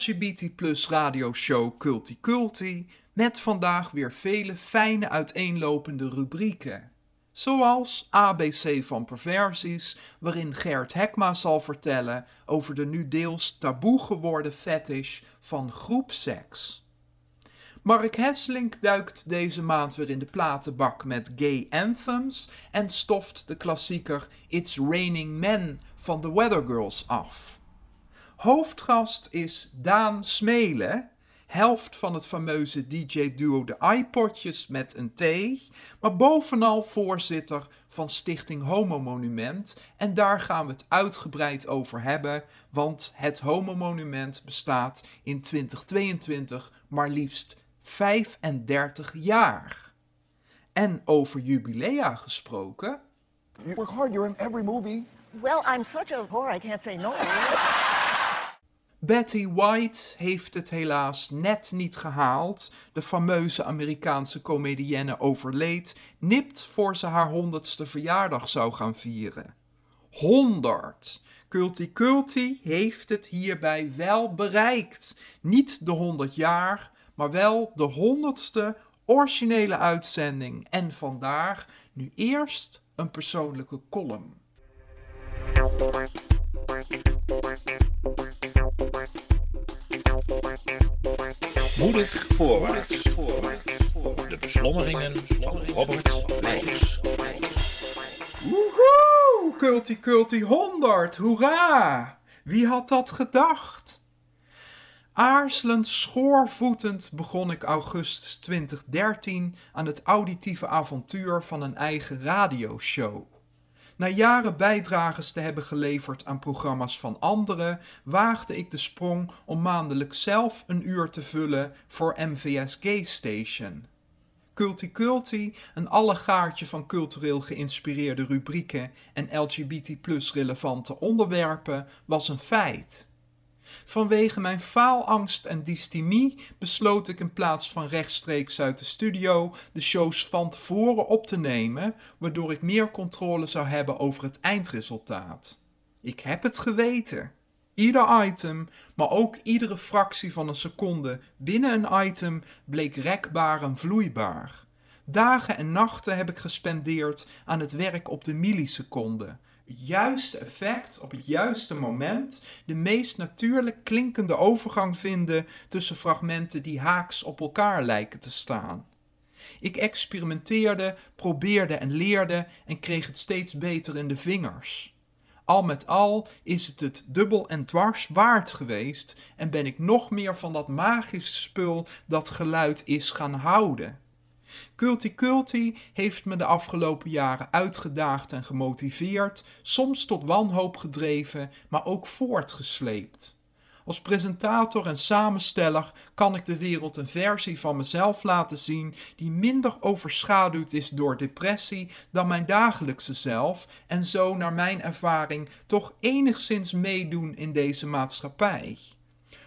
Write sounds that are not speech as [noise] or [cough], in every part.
LGBT Plus Radio Show Culti Culti, met vandaag weer vele fijne uiteenlopende rubrieken. Zoals ABC van perversies, waarin Gert Hekma zal vertellen over de nu deels taboe geworden fetish van groepseks. Mark Hesselink duikt deze maand weer in de platenbak met gay anthems en stoft de klassieker It's Raining Men van The Weather Girls af. Hoofdgast is Daan Smelen, helft van het fameuze DJ-duo De iPodjes met een T, maar bovenal voorzitter van Stichting Homo Monument. En daar gaan we het uitgebreid over hebben, want het Homo Monument bestaat in 2022 maar liefst 35 jaar. En over jubilea gesproken. You work hard, you're in every movie. Well, I'm such a whore, I can't say no. Betty White heeft het helaas net niet gehaald. De fameuze Amerikaanse comedienne overleed, nipt voor ze haar honderdste verjaardag zou gaan vieren. 100. Culti Culti heeft het hierbij wel bereikt. Niet de 100 jaar, maar wel de honderdste originele uitzending. En vandaar nu eerst een persoonlijke column. Moedig voorwaarts. De beslommeringen van Robert Leijs. Woehoe! Culti Culti 100, hoera! Wie had dat gedacht? Aarzelend, schoorvoetend begon ik augustus 2013 aan het auditieve avontuur van een eigen radioshow. Na jaren bijdrages te hebben geleverd aan programma's van anderen, waagde ik de sprong om maandelijks zelf een uur te vullen voor MVS Gay Station. Culti Culti, een allegaartje van cultureel geïnspireerde rubrieken en LGBT relevante onderwerpen, was een feit. Vanwege mijn faalangst en dystemie besloot ik in plaats van rechtstreeks uit de studio de shows van tevoren op te nemen, waardoor ik meer controle zou hebben over het eindresultaat. Ik heb het geweten. Ieder item, maar ook iedere fractie van een seconde binnen een item bleek rekbaar en vloeibaar. Dagen en nachten heb ik gespendeerd aan het werk op de milliseconde, juiste effect op het juiste moment, de meest natuurlijk klinkende overgang vinden tussen fragmenten die haaks op elkaar lijken te staan. Ik experimenteerde, probeerde en leerde en kreeg het steeds beter in de vingers. Al met al is het het dubbel en dwars waard geweest en ben ik nog meer van dat magische spul dat geluid is gaan houden. Culti Culti heeft me de afgelopen jaren uitgedaagd en gemotiveerd, soms tot wanhoop gedreven, maar ook voortgesleept. Als presentator en samensteller kan ik de wereld een versie van mezelf laten zien die minder overschaduwd is door depressie dan mijn dagelijkse zelf en zo naar mijn ervaring toch enigszins meedoen in deze maatschappij.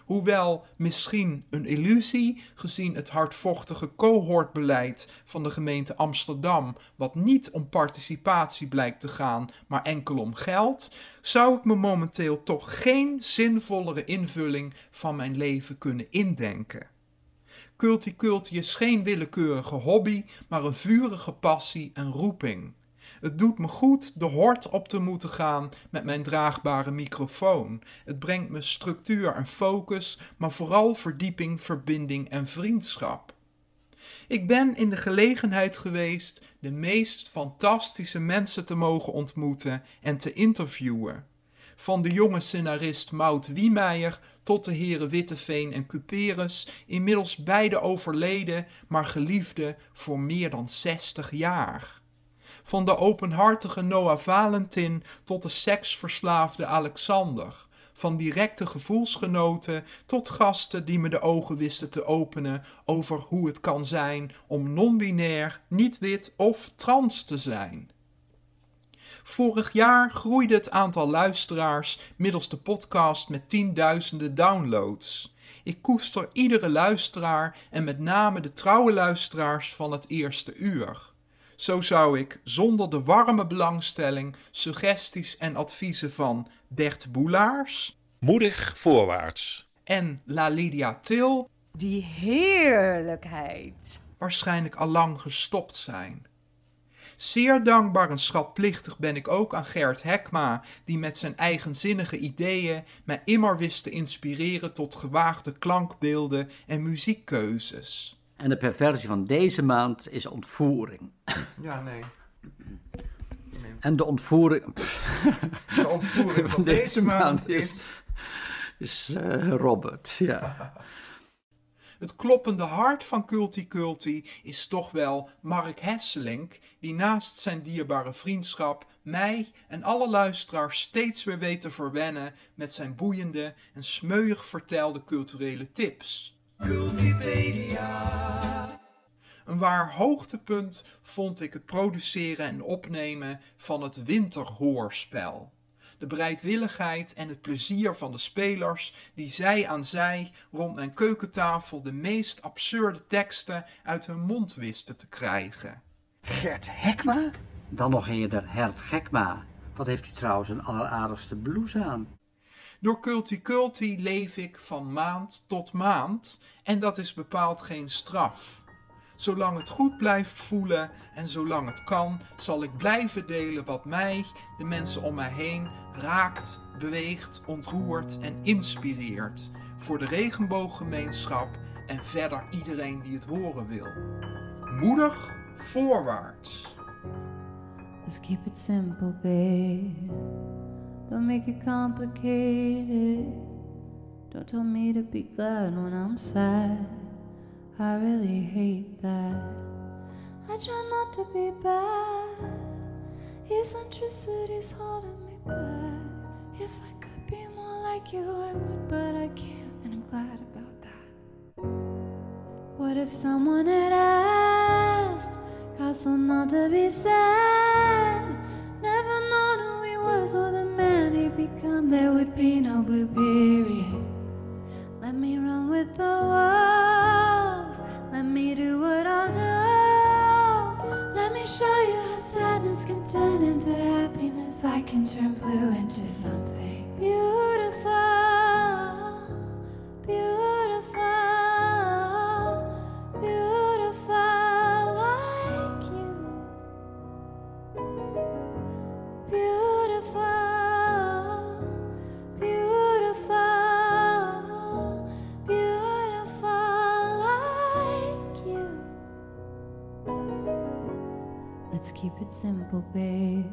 Hoewel misschien een illusie, gezien het hardvochtige cohortbeleid van de gemeente Amsterdam, wat niet om participatie blijkt te gaan, maar enkel om geld, zou ik me momenteel toch geen zinvollere invulling van mijn leven kunnen indenken. Culti Culti is geen willekeurige hobby, maar een vurige passie en roeping. Het doet me goed de hort op te moeten gaan met mijn draagbare microfoon. Het brengt me structuur en focus, maar vooral verdieping, verbinding en vriendschap. Ik ben in de gelegenheid geweest de meest fantastische mensen te mogen ontmoeten en te interviewen. Van de jonge scenarist Maud Wiemeyer tot de heren Witteveen en Cuperus, inmiddels beide overleden, maar geliefde voor meer dan 60 jaar. Van de openhartige Noah Valentin tot de seksverslaafde Alexander. van directe gevoelsgenoten tot gasten die me de ogen wisten te openen over hoe het kan zijn om non-binair, niet-wit of trans te zijn. Vorig jaar groeide het aantal luisteraars middels de podcast met tienduizenden downloads. Ik koester iedere luisteraar en met name de trouwe luisteraars van het eerste uur. Zo zou ik zonder de warme belangstelling, suggesties en adviezen van Bert Boelaars Moedig voorwaarts. en La Lydia Til Die heerlijkheid. waarschijnlijk allang gestopt zijn. Zeer dankbaar en schatplichtig ben ik ook aan Gert Hekma, die met zijn eigenzinnige ideeën mij immer wist te inspireren tot gewaagde klankbeelden en muziekkeuzes. En de perversie van deze maand is ontvoering. Ja, nee. En de ontvoering De ontvoering van [laughs] deze maand is is eh, Robert. Ja. [laughs] Het kloppende hart van Culti Culti is toch wel Mark Hesselink, die naast zijn dierbare vriendschap mij en alle luisteraars steeds weer weet te verwennen met zijn boeiende en smeuig vertelde culturele tips. Cultipedia. Een waar hoogtepunt vond ik het produceren en opnemen van het winterhoorspel. De bereidwilligheid en het plezier van de spelers die zij aan zij rond mijn keukentafel de meest absurde teksten uit hun mond wisten te krijgen. Gert Hekma? Dan nog eerder Hert Gekma. Wat heeft u trouwens een alleraardigste blouse aan? Door Culti Culti leef ik van maand tot maand en dat is bepaald geen straf. Zolang het goed blijft voelen en zolang het kan, zal ik blijven delen wat mij, de mensen om mij heen, raakt, beweegt, ontroert en inspireert. Voor de regenbooggemeenschap en verder iedereen die het horen wil. Moedig voorwaarts. Just keep it simple, babe. Don't make it complicated. Don't tell me to be glad when I'm sad. I really hate that. I try not to be bad. Eccentricity's holding me back. If I could be more like you, I would, but I can't, and I'm glad about that. What if someone had asked Castle not to be sad? Never known who he was or the he become. There would be no blue period. Let me run with the wolves. Let me do what I'll do. Let me show you how sadness can turn into happiness. I can turn blue into something beautiful. Beautiful. Keep it simple, babe.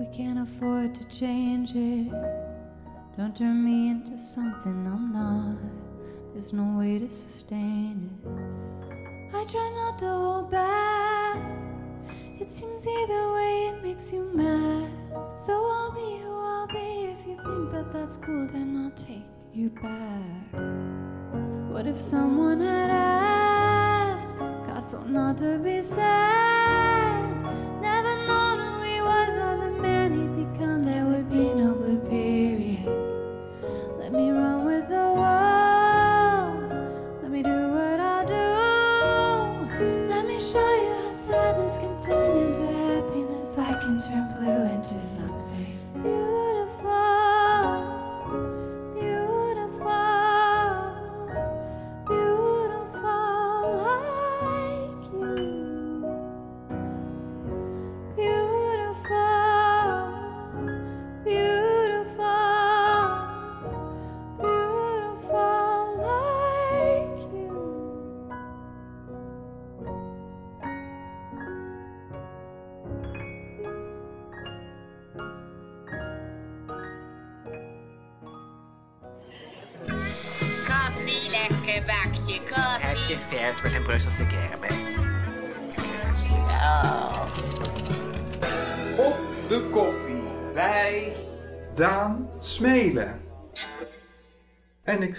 We can't afford to change it. Don't turn me into something I'm not. There's no way to sustain it. I try not to hold back. It seems either way it makes you mad. So I'll be who I'll be. If you think that that's cool, then I'll take you back. What if someone had asked Castle not to be sad?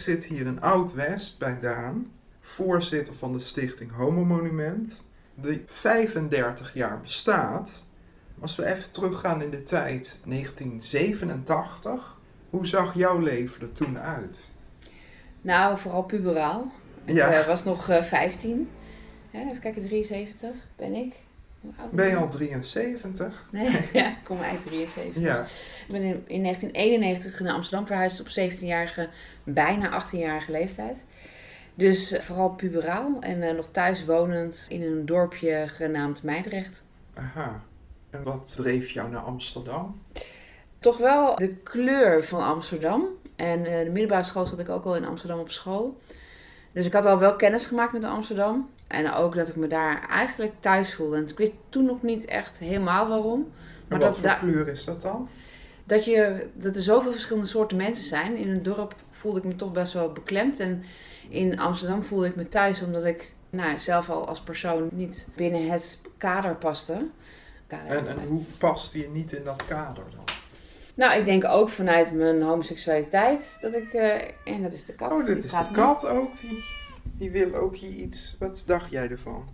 Zit hier in Oud-West bij Daan, voorzitter van de stichting Homo Monument, die 35 jaar bestaat. Als we even teruggaan in de tijd, 1987, hoe zag jouw leven er toen uit? Nou, vooral puberaal. Ik Ja. eh, was nog eh 15. Hè, even kijken, 73 ben ik. Ben je al 73? Nee, [laughs] ja, ik kom uit 73. Ja. Ik ben in, in 1991 naar Amsterdam verhuisd op 17-jarige, bijna 18-jarige leeftijd. Dus eh, vooral puberaal en eh, nog thuis wonend in een dorpje genaamd Meidrecht. Aha. En wat dreef jou naar Amsterdam? Toch wel de kleur van Amsterdam. En eh, de middelbare school zat ik ook al in Amsterdam op school. Dus ik had al wel kennis gemaakt met Amsterdam. En ook dat ik me daar eigenlijk thuis voelde. En ik wist toen nog niet echt helemaal waarom. En Maar wat dat, voor kleur is dat dan? dat, je, dat er zoveel verschillende soorten mensen zijn. In een dorp voelde ik me toch best wel beklemd. En in Amsterdam voelde ik me thuis omdat ik nou, zelf al als persoon niet binnen het kader paste. Kader, En, en hoe past je niet in dat kader dan? Nou, ik denk ook vanuit mijn homoseksualiteit dat ik. eh, en dat is de kat. Oh, die dit is de kat ook. Die, die wil ook hier iets. Wat dacht jij ervan?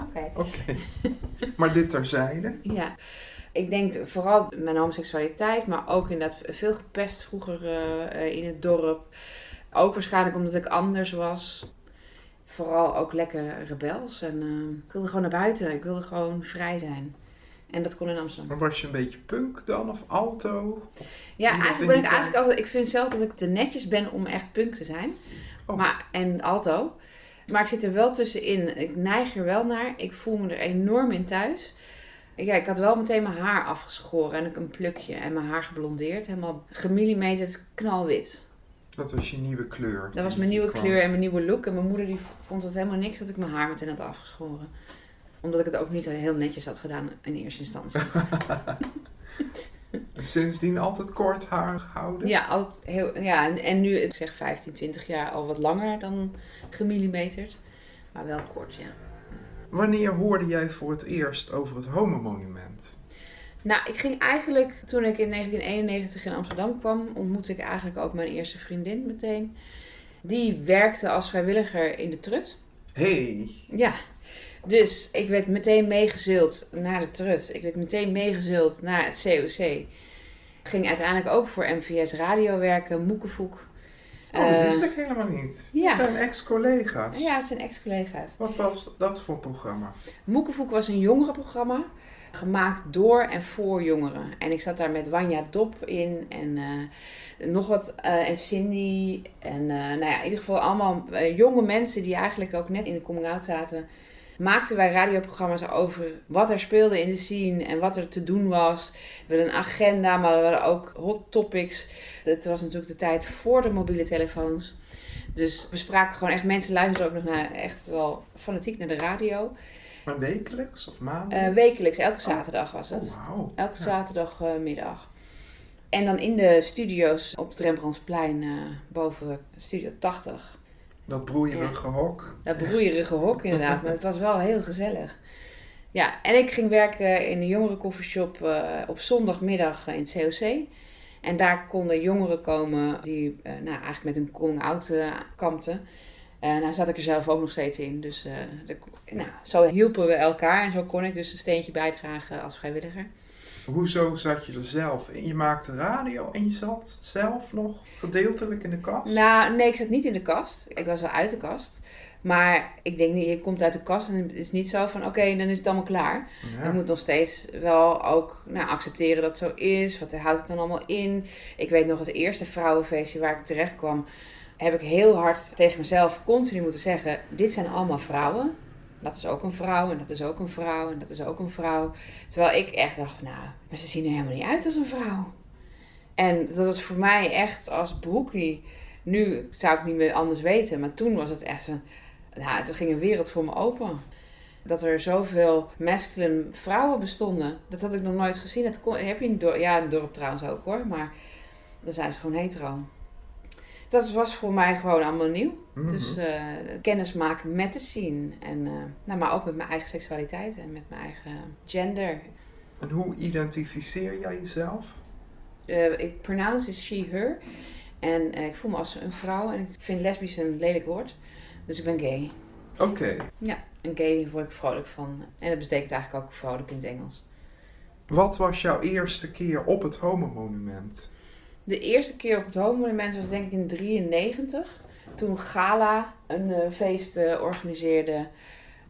Oké. Oké. maar dit terzijde. Ja. Ik denk vooral mijn homoseksualiteit, maar ook inderdaad veel gepest vroeger eh, eh, in het dorp. Ook waarschijnlijk omdat ik anders was. Vooral ook lekker rebels. En ik wilde gewoon naar buiten. Ik wilde gewoon vrij zijn. En dat kon in Amsterdam. Maar was je een beetje punk dan? Of alto? Ja, eigenlijk ben ik tijd? eigenlijk altijd. Ik vind zelf dat ik te netjes ben om echt punk te zijn. Oh. Maar, en alto. Maar ik zit er wel tussenin. Ik neig er wel naar. Ik voel me er enorm in thuis. Ja, ik had wel meteen mijn haar afgeschoren en ik een plukje en mijn haar geblondeerd. Helemaal gemillimeterd knalwit. Dat was je nieuwe kleur. Dat was mijn nieuwe kwam. kleur en mijn nieuwe look. En mijn moeder die vond het helemaal niks dat ik mijn haar meteen had afgeschoren. Omdat ik het ook niet heel netjes had gedaan in eerste instantie. [laughs] Sindsdien altijd kort haar gehouden? Ja, altijd heel, ja en, en nu, ik zeg 15, 20 jaar al wat langer dan gemillimeterd. Maar wel kort, ja. Wanneer hoorde jij voor het eerst over het homomonument? Nou, ik ging eigenlijk, toen ik in 1991 in Amsterdam kwam, ontmoette ik eigenlijk ook mijn eerste vriendin meteen. Die werkte als vrijwilliger in de Trut. hey, Ja, dus ik werd meteen meegezult naar de Trut. Ik werd meteen meegezult naar het COC. Ging uiteindelijk ook voor MVS Radio werken, Moekevoek. oh, dat Eh, wist ik helemaal niet. ja. Zijn ex-collega's. Ja, het zijn ex-collega's. Wat was dat voor programma? Moekevoek was een jongerenprogramma. Gemaakt door en voor jongeren. En ik zat daar met Wanja Dop in. En eh, nog wat. eh, en Cindy. En eh, nou ja, in ieder geval allemaal eh, jonge mensen die eigenlijk ook net in de coming out zaten. Maakten wij radioprogramma's over wat er speelde in de scene en wat er te doen was. We hadden een agenda, maar we hadden ook hot topics. Het was natuurlijk de tijd voor de mobiele telefoons. Dus we spraken gewoon echt, mensen luisterden ook nog naar, echt wel fanatiek naar de radio. Maar wekelijks of maandelijks? Eh, wekelijks, elke zaterdag was het. Oh. Elke Ja. zaterdagmiddag. En dan in de studio's op het Rembrandtsplein eh, boven Studio 80. Dat broeierige hok. Dat broeierige hok inderdaad, maar het was wel heel gezellig. Ja, en ik ging werken in de jongerenkoffieshop eh op zondagmiddag in het COC. En daar konden jongeren komen die eh, nou, eigenlijk met een coming-out kampten. En daar zat ik er zelf ook nog steeds in. Dus eh, de- nou, zo hielpen we elkaar en zo kon ik dus een steentje bijdragen als vrijwilliger. Hoezo zat je er zelf in? Je maakte radio en je zat zelf nog gedeeltelijk in de kast? Nou, nee, ik zat niet in de kast. Ik was wel uit de kast. Maar ik denk niet, je komt uit de kast en het is niet zo van oké, dan is het allemaal klaar. Ja. Je moet nog steeds wel ook nou, accepteren dat het zo is. Wat houdt het dan allemaal in? Ik weet nog het eerste vrouwenfeestje waar ik terecht kwam, heb ik heel hard tegen mezelf continu moeten zeggen: dit zijn allemaal vrouwen. Dat is ook een vrouw en dat is ook een vrouw en dat is ook een vrouw. Terwijl ik echt dacht, nou, maar ze zien er helemaal niet uit als een vrouw. En dat was voor mij echt als broekie. Nu zou ik niet meer anders weten, maar toen was het echt zo. Nou, toen ging een wereld voor me open. Dat er zoveel masculine vrouwen bestonden. Dat had ik nog nooit gezien. Heb je in dorp, ja, in dorp trouwens ook hoor, maar dan zijn ze gewoon hetero. Dat was voor mij gewoon allemaal nieuw. Mhm. Dus eh, kennis maken met de scene. En, eh, nou, maar ook met mijn eigen seksualiteit en met mijn eigen gender. En hoe identificeer jij jezelf? Eh, ik pronounce is she, her. En ik voel me als een vrouw en ik vind lesbisch een lelijk woord. Dus ik ben gay. Oké. Ja, en gay word ik vrolijk van. En dat betekent eigenlijk ook vrolijk in het Engels. Wat was jouw eerste keer op het Homo-monument? De eerste keer op het Homo-monument was denk ik in 93. Toen Gala een eh, feest eh, organiseerde.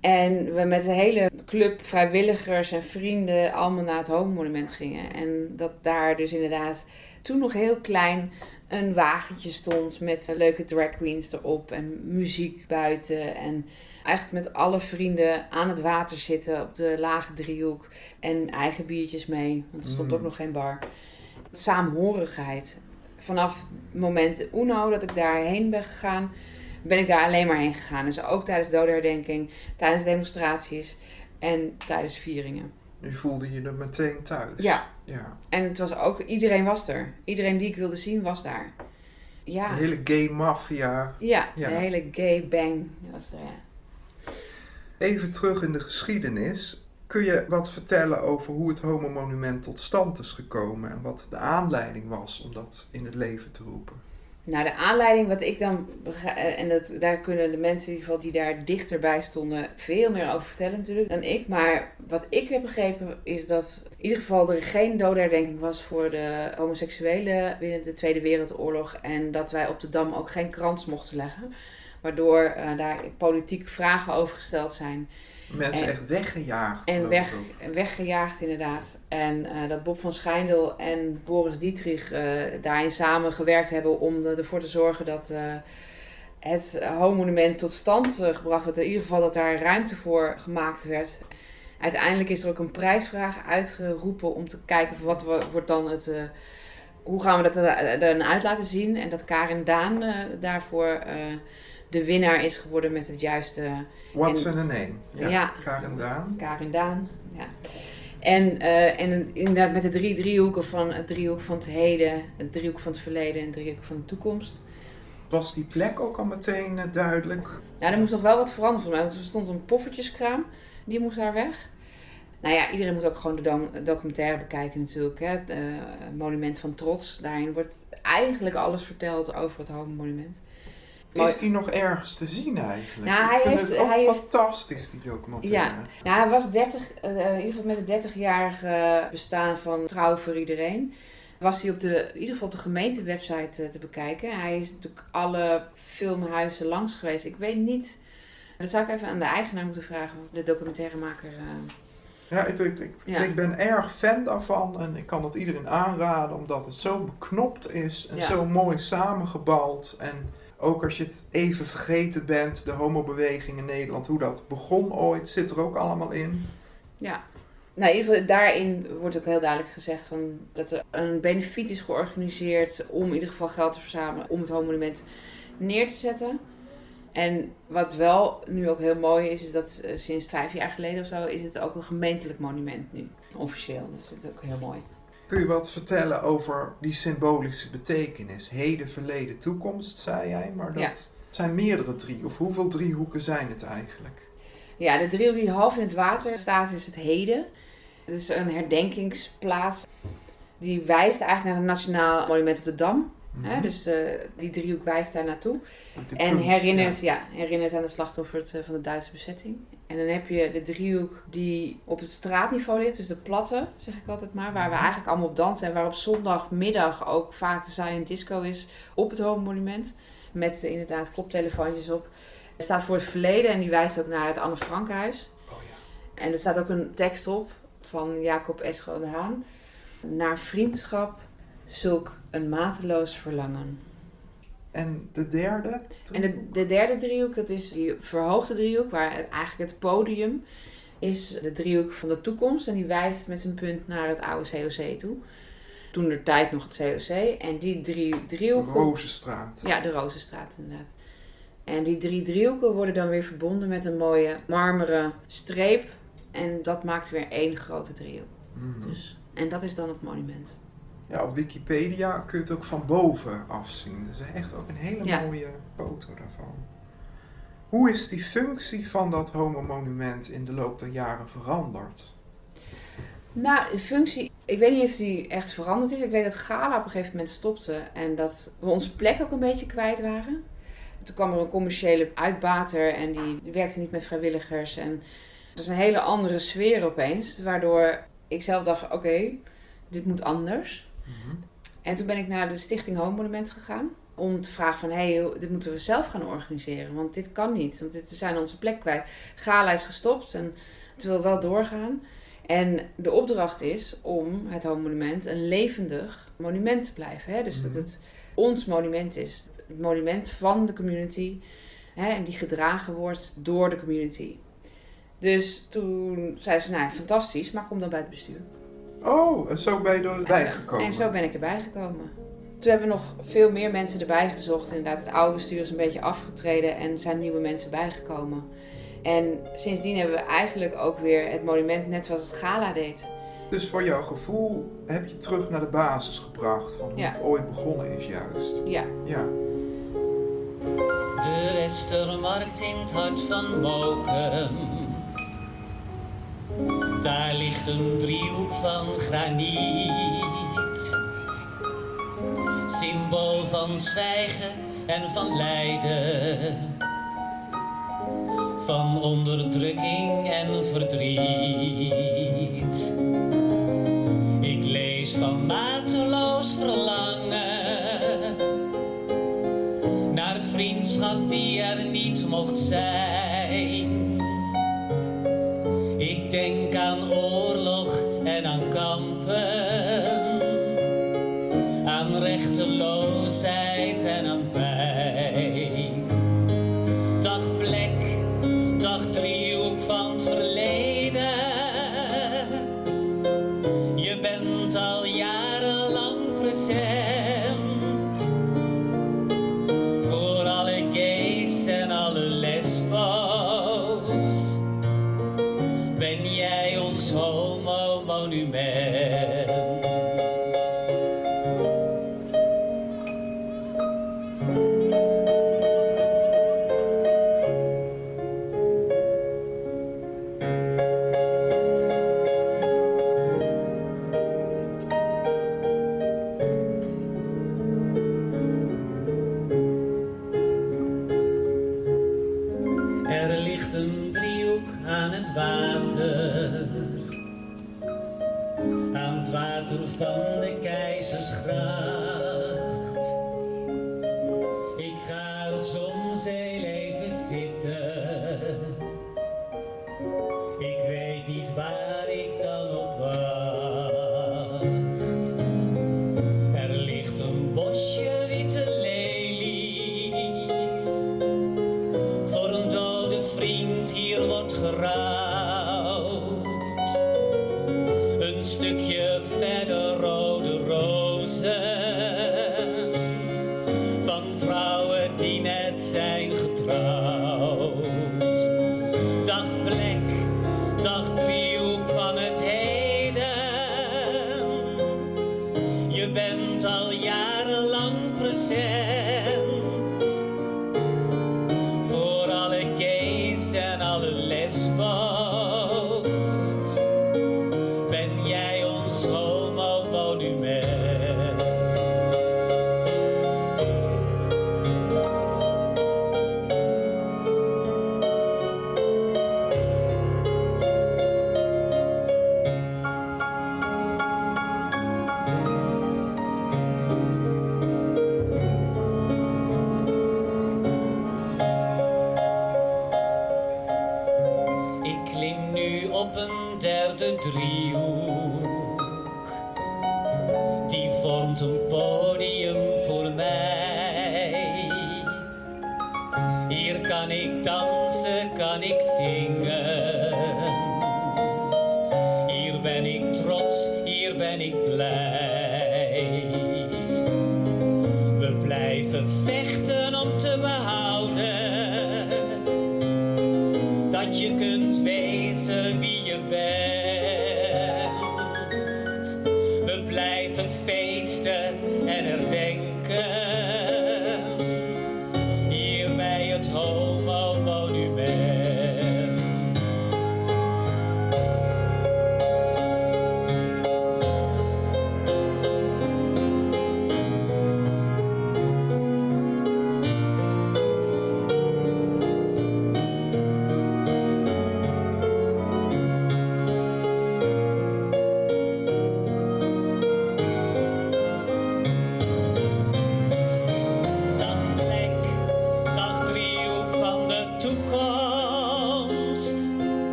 En we met een hele club vrijwilligers en vrienden allemaal naar het Homo-monument gingen. En dat daar dus inderdaad toen nog heel klein een wagentje stond met leuke drag queens erop en muziek buiten. En echt met alle vrienden aan het water zitten op de lage driehoek en eigen biertjes mee, want er stond Mm. ook nog geen bar. Saamhorigheid. Vanaf het moment Uno dat ik daarheen ben gegaan, ben ik daar alleen maar heen gegaan. Dus ook tijdens dodenherdenking, tijdens demonstraties en tijdens vieringen. Nu voelde je er meteen thuis. Ja. ja. En het was ook, iedereen was er. Iedereen die ik wilde zien was daar. Ja. De hele gay maffia. Ja, Ja. de hele gay bang was er, ja. Even terug in de geschiedenis. Kun je wat vertellen over hoe het Homo-monument tot stand is gekomen en wat de aanleiding was om dat in het leven te roepen? Nou, de aanleiding wat ik dan... eh, En dat, daar kunnen de mensen in ieder geval die daar dichterbij stonden... veel meer over vertellen natuurlijk dan ik. Maar wat ik heb begrepen is dat... in ieder geval er geen dodenherdenking was voor de homoseksuelen... binnen de Tweede Wereldoorlog. En dat wij op de Dam ook geen krans mochten leggen. Waardoor eh, daar politiek vragen over gesteld zijn. Mensen En- echt weggejaagd. En weg, weggejaagd inderdaad. En eh, dat Bob van Schijndel en Boris Dietrich eh, daarin samen gewerkt hebben om er- ervoor te zorgen dat eh, het Homo-monument tot stand gebracht werd. In ieder geval dat daar ruimte voor gemaakt werd. Uiteindelijk is er ook een prijsvraag uitgeroepen om te kijken van wat wo- wordt dan het... hoe gaan we dat er er dan uit laten zien? En dat Karin Daan daarvoor de winnaar is geworden met het juiste... What's en- in a name? Ja. Ja. Karen Daan. Karin Daan. Ja. En, eh, en inderdaad met de drie driehoeken van het driehoek van het heden, het driehoek van het verleden en het driehoek van de toekomst. Was die plek ook al meteen eh, duidelijk? Nou, er moest nog wel wat veranderen volgens mij, want er stond een poffertjeskraam, die moest daar weg. Nou ja, iedereen moet ook gewoon de documentaire bekijken natuurlijk. Hè? Het eh, Monument van Trots. Daarin wordt eigenlijk alles verteld over het Homo-monument. Maar- Is die nog ergens te zien eigenlijk? Nou, ik hij vind heeft- het ook hij heeft- fantastisch, die documentaire. Ja, nou, hij was 30, eh, in ieder geval met het 30-jarige bestaan van Trouw voor Iedereen. Was hij op de, in ieder geval op de gemeentewebsite eh, te bekijken. Hij is natuurlijk alle filmhuizen langs geweest. Ik weet niet, dat zou ik even aan de eigenaar moeten vragen, of de documentairemaker. eh, Ja, ik, ik, ik, Ja. ik ben erg fan daarvan en ik kan het iedereen aanraden omdat het zo beknopt is en Ja. zo mooi samengebald. En ook als je het even vergeten bent, de homobeweging in Nederland, hoe dat begon ooit, zit er ook allemaal in. Ja. Nou, in ieder geval daarin wordt ook heel duidelijk gezegd van dat er een benefiet is georganiseerd om in ieder geval geld te verzamelen om het homonument neer te zetten. En wat wel nu ook heel mooi is, is dat eh, sinds vijf jaar geleden of zo is het ook een gemeentelijk monument nu, officieel. Dat is ook heel mooi. Kun je wat vertellen over die symbolische betekenis? Heden, verleden, toekomst, zei jij, maar dat Ja. zijn meerdere drie. Of hoeveel driehoeken zijn het eigenlijk? Ja, de driehoek die half in het water staat is het heden. Het is een herdenkingsplaats. Die wijst eigenlijk naar het Nationaal Monument op de Dam. Hè? Dus eh, die driehoek wijst daar naartoe. En punt, herinnert, ja. ja. herinnert aan de slachtoffers eh, van de Duitse bezetting. En dan heb je de driehoek die op het straatniveau ligt, dus de platte, zeg ik altijd maar, waar we eigenlijk allemaal op dansen en waar op zondagmiddag ook vaak de silent disco is op het Homo-monument. Met eh, inderdaad koptelefoontjes op. Het staat voor het verleden en die wijst ook naar het Anne Frankhuis. Oh ja. En er staat ook een tekst op van Jacob Escho de Haan. Naar vriendschap, zulk een mateloos verlangen. En de derde? En de, de derde driehoek, dat is die verhoogde driehoek, waar het- eigenlijk het podium is de driehoek van de toekomst. En die wijst met zijn punt naar het oude COC toe. Toen de tijd nog het COC. En die drie driehoeken... Rozenstraat. Ja, de Rozenstraat inderdaad. En die drie driehoeken worden dan weer verbonden met een mooie marmeren streep. En dat maakt weer één grote driehoek. Mhm. Dus, en dat is dan het monument. Ja, op Wikipedia kun je het ook van boven afzien. Is echt ook een hele Ja. mooie foto daarvan. Hoe is die functie van dat homo-monument in de loop der jaren veranderd? Nou, de functie Ik weet niet of die echt veranderd is. Ik weet dat Gala op een gegeven moment stopte en dat we onze plek ook een beetje kwijt waren. Toen kwam er een commerciële uitbater en die, die werkte niet met vrijwilligers. En het was een hele andere sfeer opeens, waardoor ik zelf dacht: oké, dit moet anders. En toen ben ik naar de Stichting Home Monument gegaan. Om te vragen van, hé, hey, dit moeten we zelf gaan organiseren. Want dit kan niet, want dit, we zijn onze plek kwijt. Gala is gestopt en het wil wel doorgaan. En de opdracht is om het Home Monument een levendig monument te blijven. Hè? Dus dat het ons monument is. Het monument van de community. Hè? En die gedragen wordt door de community. Dus toen zei ze, nou fantastisch, maar kom dan bij het bestuur. Oh, en zo ben je erbij gekomen. En zo ben ik erbij gekomen. Toen hebben we nog veel meer mensen erbij gezocht. Inderdaad, het oude bestuur is een beetje afgetreden en zijn nieuwe mensen bijgekomen. En sindsdien hebben we eigenlijk ook weer het monument net zoals het gala deed. Dus voor jouw gevoel heb je terug naar de basis gebracht van hoe Ja. het ooit begonnen is juist. Ja. Ja. De Westermarkt in het hart van Mokum. Daar ligt een driehoek van graniet. Symbool van zwijgen en van lijden. Van onderdrukking en verdriet. Ik lees van mateloos verlangen naar vriendschap die er niet mocht zijn.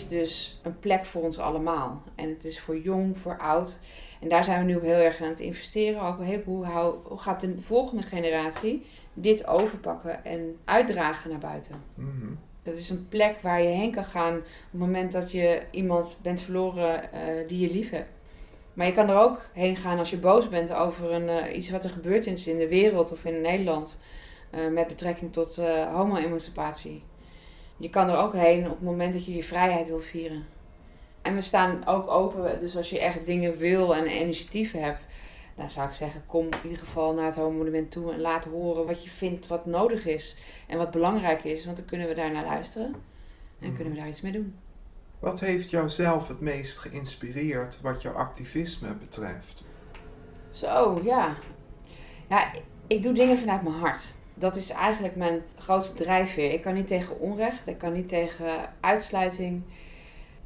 Is dus een plek voor ons allemaal. En het is voor jong, voor oud. En daar zijn we nu ook heel erg aan het investeren. Ook heel, hoe, hoe gaat de volgende generatie dit overpakken en uitdragen naar buiten? Mhm. Dat is een plek waar je heen kan gaan op het moment dat je iemand bent verloren eh, die je lief hebt. Maar je kan er ook heen gaan als je boos bent over een, eh, iets wat er gebeurd is in de wereld of in Nederland. eh, met betrekking tot homo-emancipatie. Je kan er ook heen op het moment dat je je vrijheid wil vieren. En we staan ook open, dus als je echt dingen wil en initiatieven hebt, dan zou ik zeggen, kom in ieder geval naar het Homo-monument toe en laat horen wat je vindt wat nodig is en wat belangrijk is, want dan kunnen we daar naar luisteren en kunnen we daar iets mee doen. Wat heeft jou zelf het meest geïnspireerd wat jouw activisme betreft? Zo, ja. Ja, ik doe dingen vanuit mijn hart. Dat is eigenlijk mijn grootste drijfveer. Ik kan niet tegen onrecht, ik kan niet tegen uitsluiting.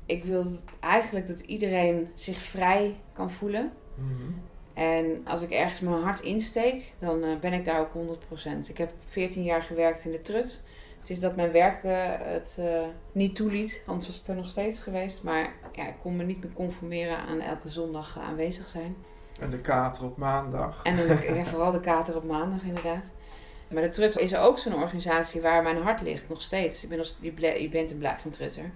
Ik wil eigenlijk dat iedereen zich vrij kan voelen. Mhm. En als ik ergens mijn hart insteek, dan eh, ben ik daar ook 100%. Ik heb 14 jaar gewerkt in de trut. Het is dat mijn werk eh, het eh, niet toeliet, anders was het er nog steeds geweest. Maar ja, ik kon me niet meer conformeren aan elke zondag aanwezig zijn. En de kater op maandag. En [laughs] ja, vooral de kater op maandag inderdaad. Maar de Trut is ook zo'n organisatie waar mijn hart ligt, nog steeds. Ik ben nog, je, je bent en blijft een Trutter.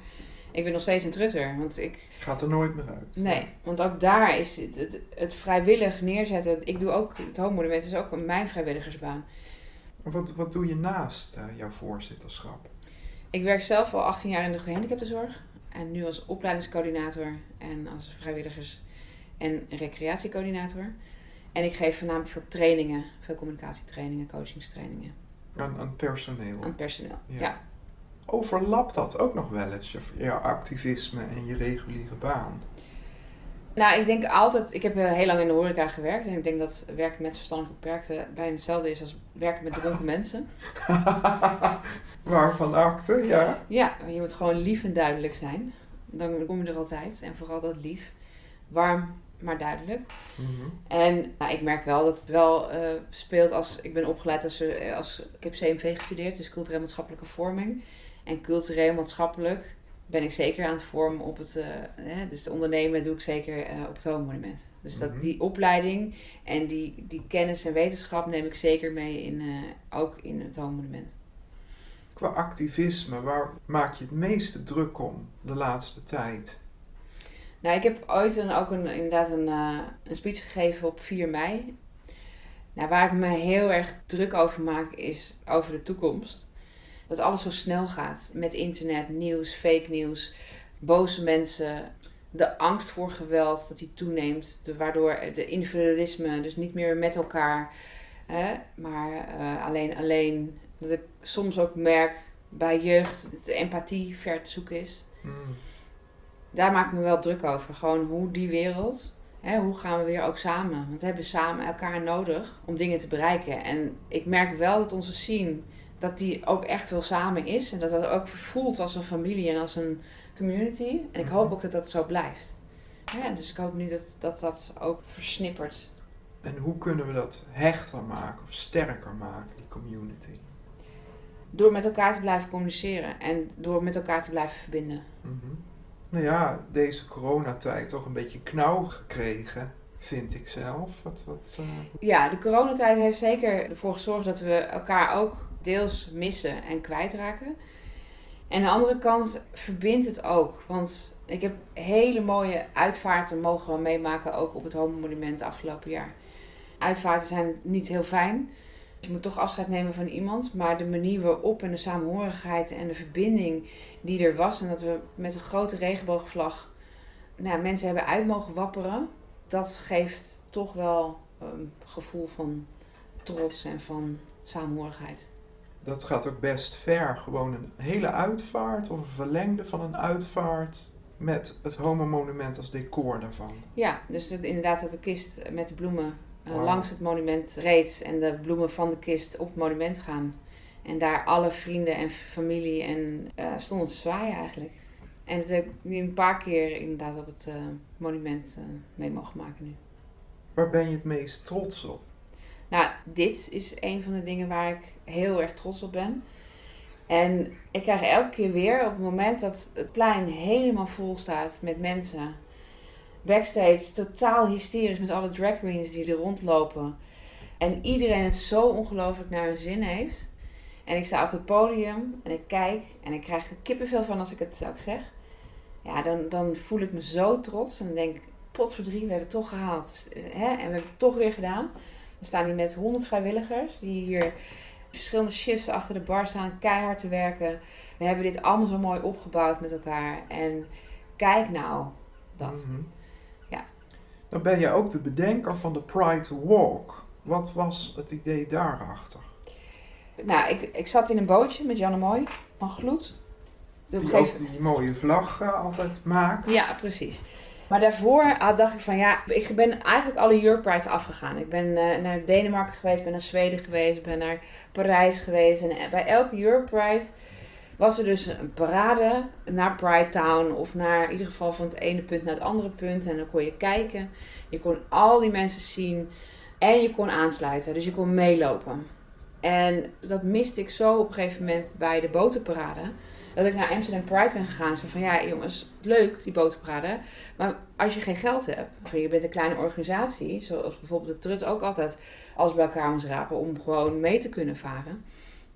Ik ben nog steeds een Trutter, want ik... Gaat er nooit meer uit. Nee, want ook daar is het, het, het vrijwillig neerzetten... Ik doe ook, het Homo-monument is ook mijn vrijwilligersbaan. Wat, wat doe je naast eh, jouw voorzitterschap? Ik werk zelf al 18 jaar in de gehandicaptenzorg. En nu als opleidingscoördinator en als vrijwilligers- en recreatiecoördinator. En ik geef voornamelijk veel trainingen, veel communicatietrainingen, coachingstrainingen Aan, aan personeel. aan personeel. Ja. ja. Overlapt dat ook nog wel eens, je, activisme en je reguliere baan? Nou, ik denk altijd, ik heb heel lang in de horeca gewerkt. En ik denk dat werken met verstandelijk beperkten bijna hetzelfde is als werken met dronken [laughs] mensen. Waarvan akte, ja. Ja, je moet gewoon lief en duidelijk zijn. Dan kom je er altijd. En vooral dat lief. Warm, maar duidelijk. Mhm. En nou, ik merk wel dat het wel eh, speelt als... Ik ben opgeleid als, eh, als... Ik heb CMV gestudeerd, dus cultureel maatschappelijke vorming. En cultureel maatschappelijk ben ik zeker aan het vormen op het... eh, hè, dus de ondernemen doe ik zeker op het Homo-monument. Dus dat, Mhm. die opleiding en die, die kennis en wetenschap neem ik zeker mee in, ook in het Homo-monument. Qua activisme, waar maak je het meeste druk om de laatste tijd? Nou, ik heb ooit een, ook een, inderdaad een, eh, een speech gegeven op 4 mei. Nou, waar ik me heel erg druk over maak, is over de toekomst. Dat alles zo snel gaat. Met internet, nieuws, fake nieuws, boze mensen. De angst voor geweld, dat die toeneemt. Waardoor de individualisme, dus niet meer met elkaar, hè, maar eh, alleen alleen. Dat ik soms ook merk bij jeugd dat de empathie ver te zoeken is Mm. Daar maak ik me wel druk over. Gewoon hoe die wereld, hè, hoe gaan we weer ook samen? Want we hebben samen elkaar nodig om dingen te bereiken. En ik merk wel dat onze scene, dat die ook echt wel samen is. En dat dat ook voelt als een familie en als een community. En ik hoop ook dat dat zo blijft. Hè, dus ik hoop niet dat, dat dat ook versnippert. En hoe kunnen we dat hechter maken of sterker maken, die community? Door met elkaar te blijven communiceren en door met elkaar te blijven verbinden. Mhm. Nou ja, deze coronatijd toch een beetje knauw gekregen, vind ik zelf. Wat, wat, eh, Ja, de coronatijd heeft zeker ervoor gezorgd dat we elkaar ook deels missen en kwijtraken. En aan de andere kant verbindt het ook. Want ik heb hele mooie uitvaarten mogen meemaken, ook op het Homo Monument afgelopen jaar. Uitvaarten zijn niet heel fijn. Je moet toch afscheid nemen van iemand. Maar de manier waarop en de samenhorigheid en de verbinding die er was. En dat we met een grote regenboogvlag nou, mensen hebben uit mogen wapperen. Dat geeft toch wel een gevoel van trots en van samenhorigheid. dat gaat ook best ver. Gewoon een hele uitvaart of een verlengde van een uitvaart met het Homo-monument als decor daarvan. Ja, dus dat, inderdaad dat de kist met de bloemen eh, langs het monument reed. En de bloemen van de kist op het monument gaan. En daar alle vrienden en familie en eh, stonden te zwaaien eigenlijk. En dat heb ik nu een paar keer inderdaad op het eh, monument mee mogen maken nu. Waar ben je het meest trots op? Nou, dit is een van de dingen waar ik heel erg trots op ben. En ik krijg elke keer weer op het moment dat het plein helemaal vol staat met mensen. Backstage totaal hysterisch met alle drag queens die er rondlopen. En iedereen het zo ongelooflijk naar hun zin heeft. En ik sta op het podium en ik kijk en ik krijg er kippenvel van als ik het ook zeg. Ja, dan, dan voel ik me zo trots en dan denk ik, potverdrie, we hebben het toch gehaald. Hè? En we hebben het toch weer gedaan. We staan hier met 100 vrijwilligers die hier verschillende shifts achter de bar staan, keihard te werken. We hebben dit allemaal zo mooi opgebouwd met elkaar. En kijk nou, dat. Mhm. Dan ben je ook de bedenker van de Pride Walk. Wat was het idee daarachter? Nou, ik, ik zat in een bootje met Janne Mooi van Gloed. Die gegeven- die mooie vlag eh, altijd maakt. Ja, precies. Maar daarvoor ah, dacht ik van ja, ik ben eigenlijk alle Europe Prides afgegaan. Ik ben eh, naar Denemarken geweest, ben naar Zweden geweest, ben naar Parijs geweest. En bij elke Europe Pride was er dus een parade naar Pride Town. Of naar in ieder geval van het ene punt naar het andere punt. En dan kon je kijken. Je kon al die mensen zien. En je kon aansluiten. Dus je kon meelopen. En dat miste ik zo op een gegeven moment bij de botenparade. Dat ik naar Amsterdam Pride ben gegaan. Zo van, ja jongens, leuk die botenparade. Maar als je geen geld hebt, of je bent een kleine organisatie, zoals bijvoorbeeld de Trut ook altijd alles bij elkaar moest rapen om gewoon mee te kunnen varen,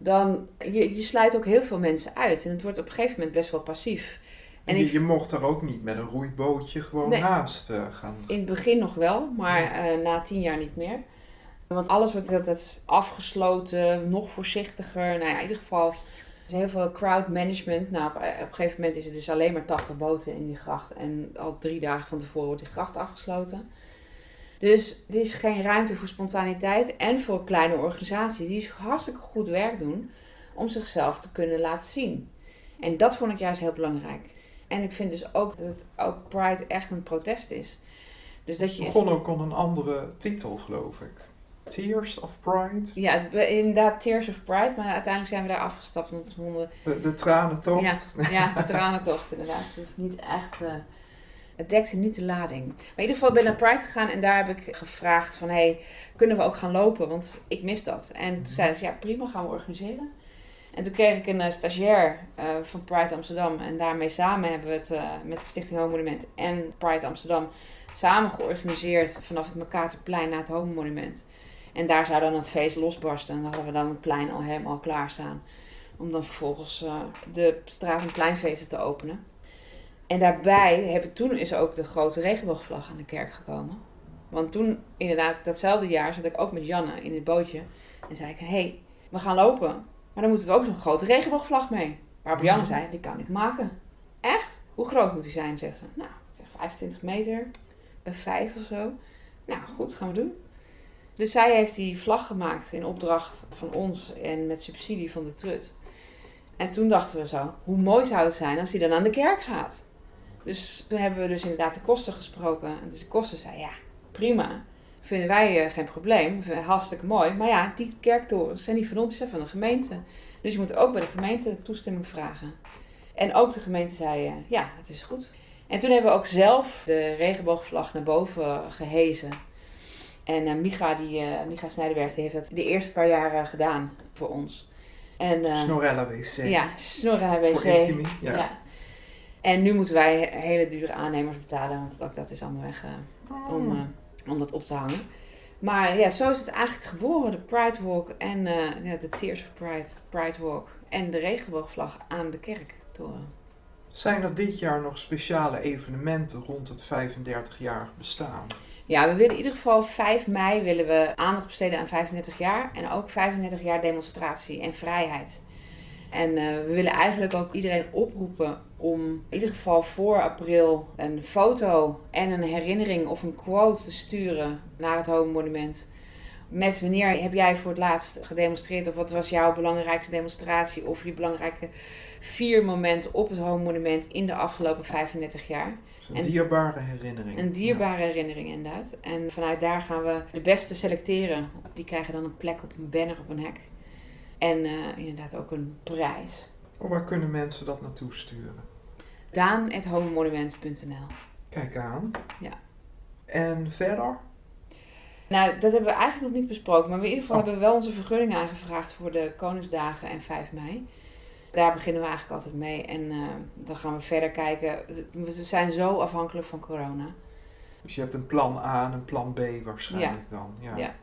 dan je, je sluit ook heel veel mensen uit. En het wordt op een gegeven moment best wel passief. En je, ik, je mocht er ook niet met een roeibootje gewoon Nee. naast eh, gaan. in het begin nog wel, maar eh, na tien jaar niet meer. Want alles wordt altijd afgesloten, nog voorzichtiger. Nou ja, in ieder geval is heel veel crowd management. Nou, op, op een gegeven moment is er dus alleen maar 80 boten in die gracht. En al drie dagen van tevoren wordt die gracht afgesloten. Dus er is geen ruimte voor spontaniteit. En voor kleine organisaties die hartstikke goed werk doen om zichzelf te kunnen laten zien. En dat vond ik juist heel belangrijk. En ik vind dus ook dat het ook Pride echt een protest is. Dus dat Het je. begon ook onder een andere titel, geloof ik. Tears of Pride? Ja, inderdaad Tears of Pride, maar uiteindelijk zijn we daar afgestapt. We vonden, De, de tranentocht. ja, ja, de [laughs] tranentocht inderdaad. Het is niet echt... eh, het dekte niet de lading. Maar in ieder geval ben ik naar Pride gegaan en daar heb ik gevraagd van... Hey, kunnen we ook gaan lopen? Want ik mis dat. En toen zeiden ze, ja prima, gaan we organiseren. En toen kreeg ik een eh, stagiair eh, van Pride Amsterdam. En daarmee samen hebben we het eh, met de Stichting Home Monument en Pride Amsterdam... samen georganiseerd vanaf het Makaterplein naar het Home Monument. En daar zou dan het feest losbarsten. En dan hadden we dan het plein al helemaal klaarstaan. Om dan vervolgens de straat- en pleinfeesten te openen. En daarbij heb ik, toen is ook de grote regenboogvlag aan de kerk gekomen. Want toen, inderdaad, datzelfde jaar zat ik ook met Janne in het bootje. En zei ik, hé, hey, we gaan lopen. Maar dan moet het ook zo'n grote regenboogvlag mee. Waarop Janne zei, die kan ik maken. Echt? Hoe groot moet die zijn, zegt ze. Nou, ik zeg 25 meter bij 5 of zo. Nou, goed, gaan we doen. Dus zij heeft die vlag gemaakt in opdracht van ons en met subsidie van de Trut. En toen dachten we zo, hoe mooi zou het zijn als die dan aan de kerk gaat. Dus toen hebben we dus inderdaad de kosten gesproken. En dus de kosten zei, ja, prima. Vinden wij eh, geen probleem. Hartstikke mooi. Maar ja, die kerktorens zijn niet van ons, die zijn van de gemeente. Dus je moet ook bij de gemeente toestemming vragen. En ook de gemeente zei, eh, ja, het is goed. En toen hebben we ook zelf de regenboogvlag naar boven gehezen. En eh, Micha, die, eh, Micha Snijderberg, die heeft dat de eerste paar jaren gedaan voor ons. En, Snorella WC. Ja, Snorren naar wc. Voor ja. En nu moeten wij hele dure aannemers betalen, want ook dat is allemaal weg eh, om, eh, om dat op te hangen. Maar ja, zo is het eigenlijk geboren, de Pride Walk en eh, ja, de Tears of Pride, Pride Walk en de regenboogvlag aan de kerktoren. Zijn er dit jaar nog speciale evenementen rond het 35-jarig bestaan? Ja, we willen in ieder geval 5 mei willen we aandacht besteden aan 35 jaar. En ook 35 jaar demonstratie en vrijheid. En eh, we willen eigenlijk ook iedereen oproepen om in ieder geval voor april een foto en een herinnering of een quote te sturen naar het Home Monument. Met wanneer heb jij voor het laatst gedemonstreerd of wat was jouw belangrijkste demonstratie of je belangrijke vier momenten op het Home Monument in de afgelopen 35 jaar. Een En- dierbare herinnering. Een dierbare herinnering inderdaad. En vanuit daar gaan we de beste selecteren. Die krijgen dan een plek op een banner op een hek. En eh, inderdaad ook een prijs. Oh, waar kunnen mensen dat naartoe sturen? Daan.homemonument.nl Kijk aan. Ja. En verder? Nou, dat hebben we eigenlijk nog niet besproken. Maar in ieder geval Oh. hebben we wel onze vergunning aangevraagd voor de Koningsdagen en 5 mei. Daar beginnen we eigenlijk altijd mee. En uh, dan gaan we verder kijken. We zijn zo afhankelijk van corona. Dus je hebt een plan A en een plan B waarschijnlijk ja. dan. Ja. ja.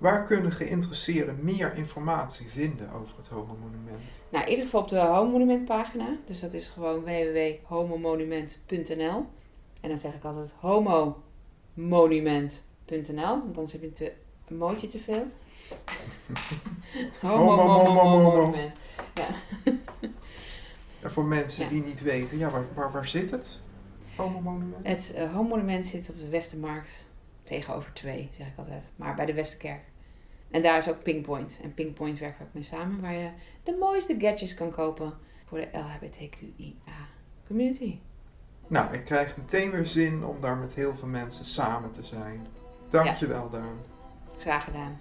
Waar kunnen geïnteresseerden meer informatie vinden over het Homo Monument? Nou, in ieder geval op de Homo Monument pagina. Dus dat is gewoon www.homomonument.nl. En dan zeg ik altijd homomonument.nl. Want anders heb je te, een mootje te veel. [laughs] homo, monument. Ja. En voor mensen die niet weten, ja, waar, waar, waar zit het Homo Monument? Het uh, Homo Monument zit op de Westermarkt. Tegenover twee, zeg ik altijd. Maar bij de Westerkerk. En daar is ook Pinkpoint. En Pinkpoint werkt ook mee samen, waar je de mooiste gadgets kan kopen voor de LHBTQIA community. Nou, ik krijg meteen weer zin om daar met heel veel mensen samen te zijn. Dankjewel, ja. Daan. Graag gedaan.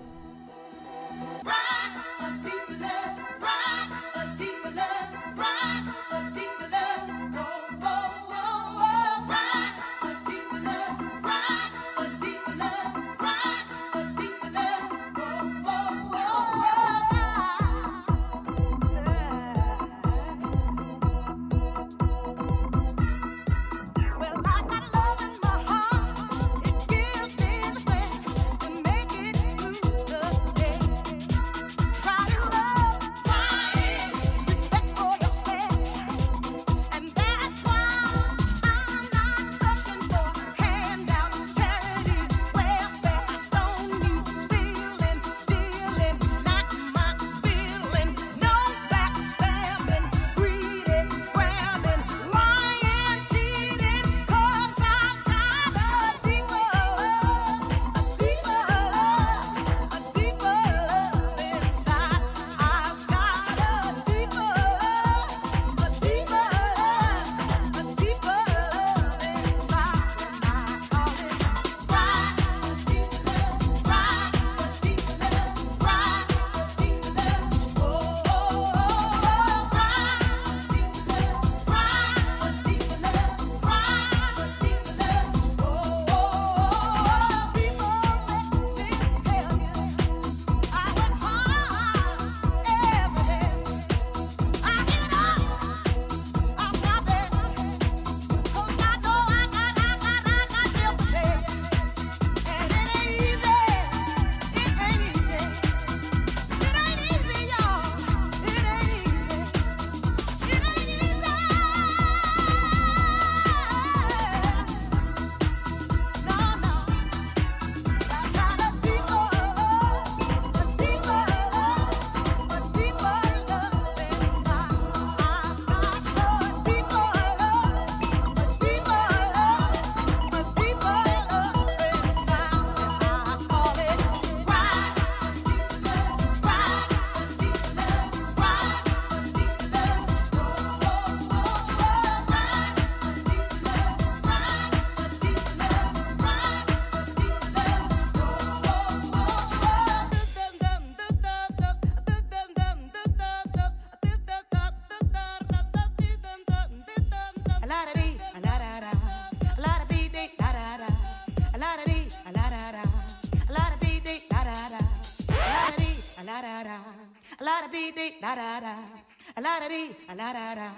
La da da,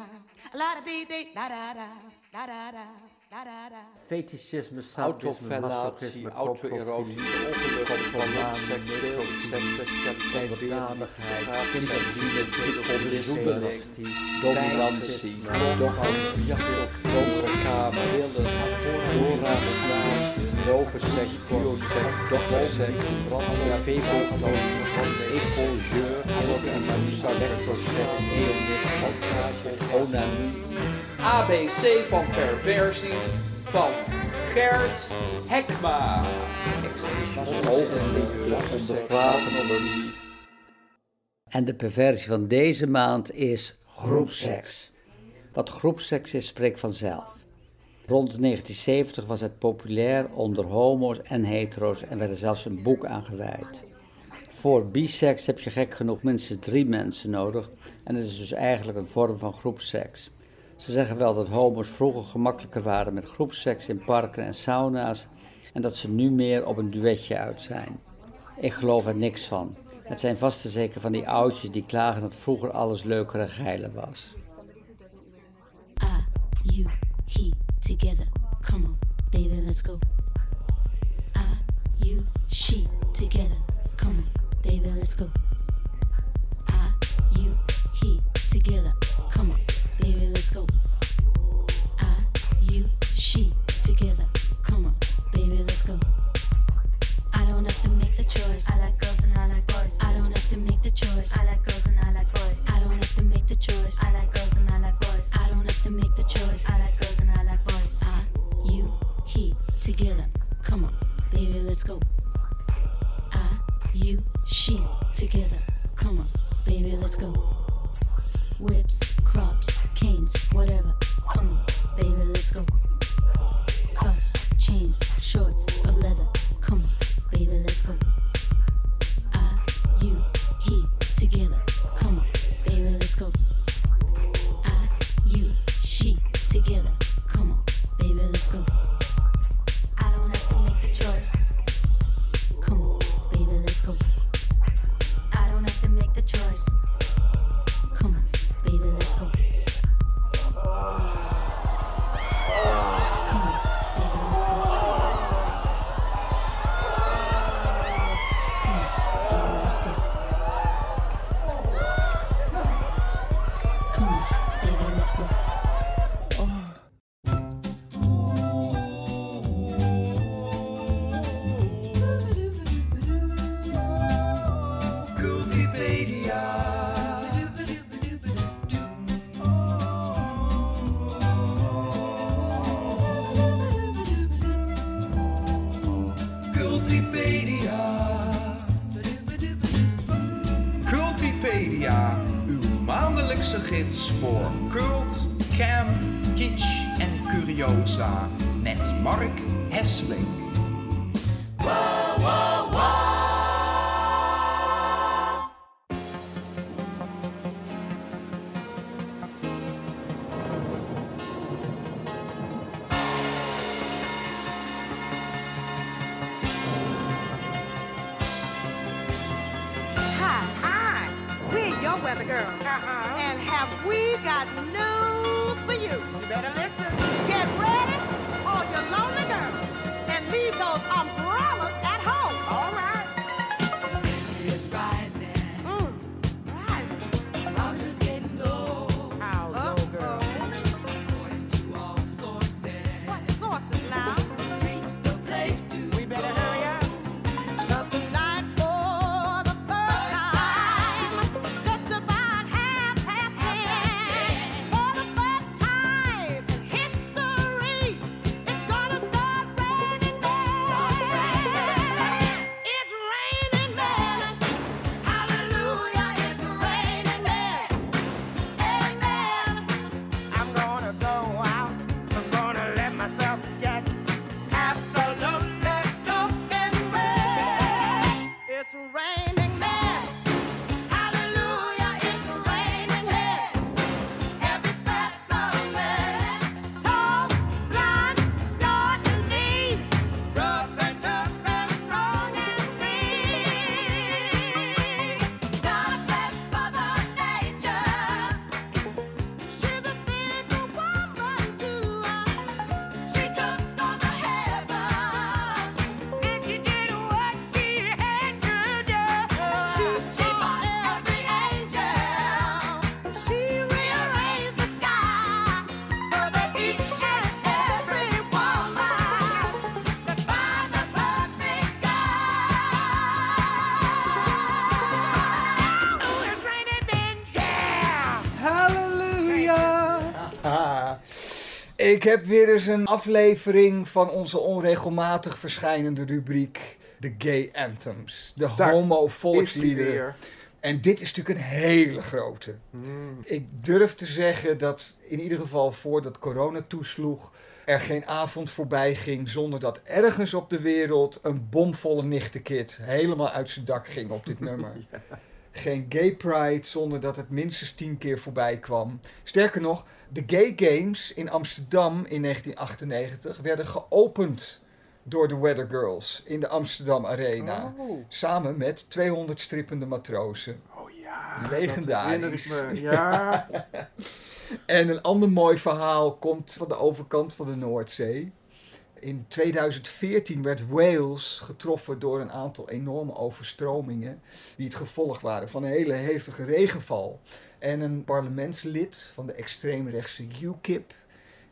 la da dee dee, da da da, da da da. Fetischisme, sadisme, masochisme, auto-erosie, onderdanigheid, kinderdienen, diplomatie, dominantie, donkerkamer, willen, doorraad, rovenseks, bioseks, dokterseks, brandweer, onanie, ABC van perversies van Gert Hekma. En de perversie van deze maand is groepseks. Wat groepseks is, spreekt vanzelf. Rond 1970 was het populair onder homo's en hetero's en werd er zelfs een boek aan gewijd. Voor biseks heb je gek genoeg minstens drie mensen nodig en het is dus eigenlijk een vorm van groepseks. Ze zeggen wel dat homo's vroeger gemakkelijker waren met groepseks in parken en sauna's en dat ze nu meer op een duetje uit zijn. Ik geloof er niks van. Het zijn vast en zeker van die oudjes die klagen dat vroeger alles leuker en geiler was. you, he, together. Come on, baby, let's go. I, you, she, together. Come on, baby, let's go. I, you, he, together. Come on, baby, let's go. I, you, she, together. Come on, baby, let's go. I don't have to make the choice. I like girls and I like boys. I don't have to make the choice. I like girls and I like boys. I don't have to make the choice. I like girls and I like boys. I don't have to make the choice. I like girls and I like boys. I, you, he, together. Come on, baby, let's go. I, you, she, together. Come on, baby, let's go. Whips, crops, canes, whatever. Come on, gids voor cult, cam, kitsch en curiosa. Met Mark Hesseling. Ik heb weer eens een aflevering van onze onregelmatig verschijnende rubriek, de Gay Anthems. De Daar homo volksliederen. En dit is natuurlijk een hele grote. Hmm. Ik durf te zeggen dat in ieder geval voordat corona toesloeg, er geen avond voorbij ging zonder dat ergens op de wereld een bomvolle nichtenkit helemaal uit zijn dak ging op dit [laughs] nummer. Geen gay pride zonder dat het minstens tien keer voorbij kwam. Sterker nog, de Gay Games in Amsterdam in 1998 werden geopend door de Weather Girls in de Amsterdam Arena. Oh. Samen met 200 strippende matrozen. Oh ja, Legendarisch. dat. [laughs] Ja. En een ander mooi verhaal komt van de overkant van de Noordzee. In 2014 werd Wales getroffen door een aantal enorme overstromingen. die het gevolg waren van een hele hevige regenval. En een parlementslid van de extreemrechtse UKIP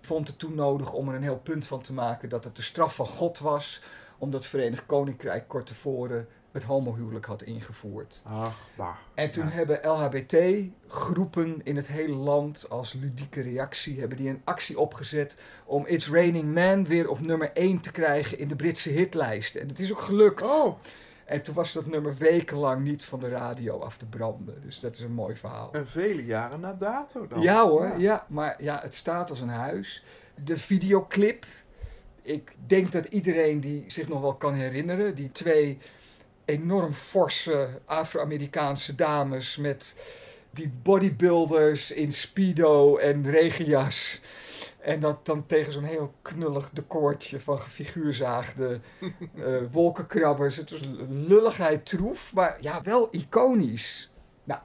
vond het toen nodig om er een heel punt van te maken dat het de straf van God was. omdat het Verenigd Koninkrijk kort tevoren het homohuwelijk had ingevoerd. Ach, bah. En toen Ja. hebben LHBT-groepen in het hele land als ludieke reactie hebben die een actie opgezet om It's Raining Man weer op nummer 1 te krijgen in de Britse hitlijst. En het is ook gelukt. Oh. En toen was dat nummer wekenlang niet van de radio af te branden. Dus dat is een mooi verhaal. En vele jaren na dato dan. Ja hoor, ja. maar ja, het staat als een huis. De videoclip. Ik denk dat iedereen die zich nog wel kan herinneren, die twee enorm forse Afro-Amerikaanse dames met die bodybuilders in speedo en regenjas. En dat dan tegen zo'n heel knullig decoortje van gefiguurzaagde [laughs] eh, wolkenkrabbers. Het was lulligheid troef, maar ja, wel iconisch. Nou,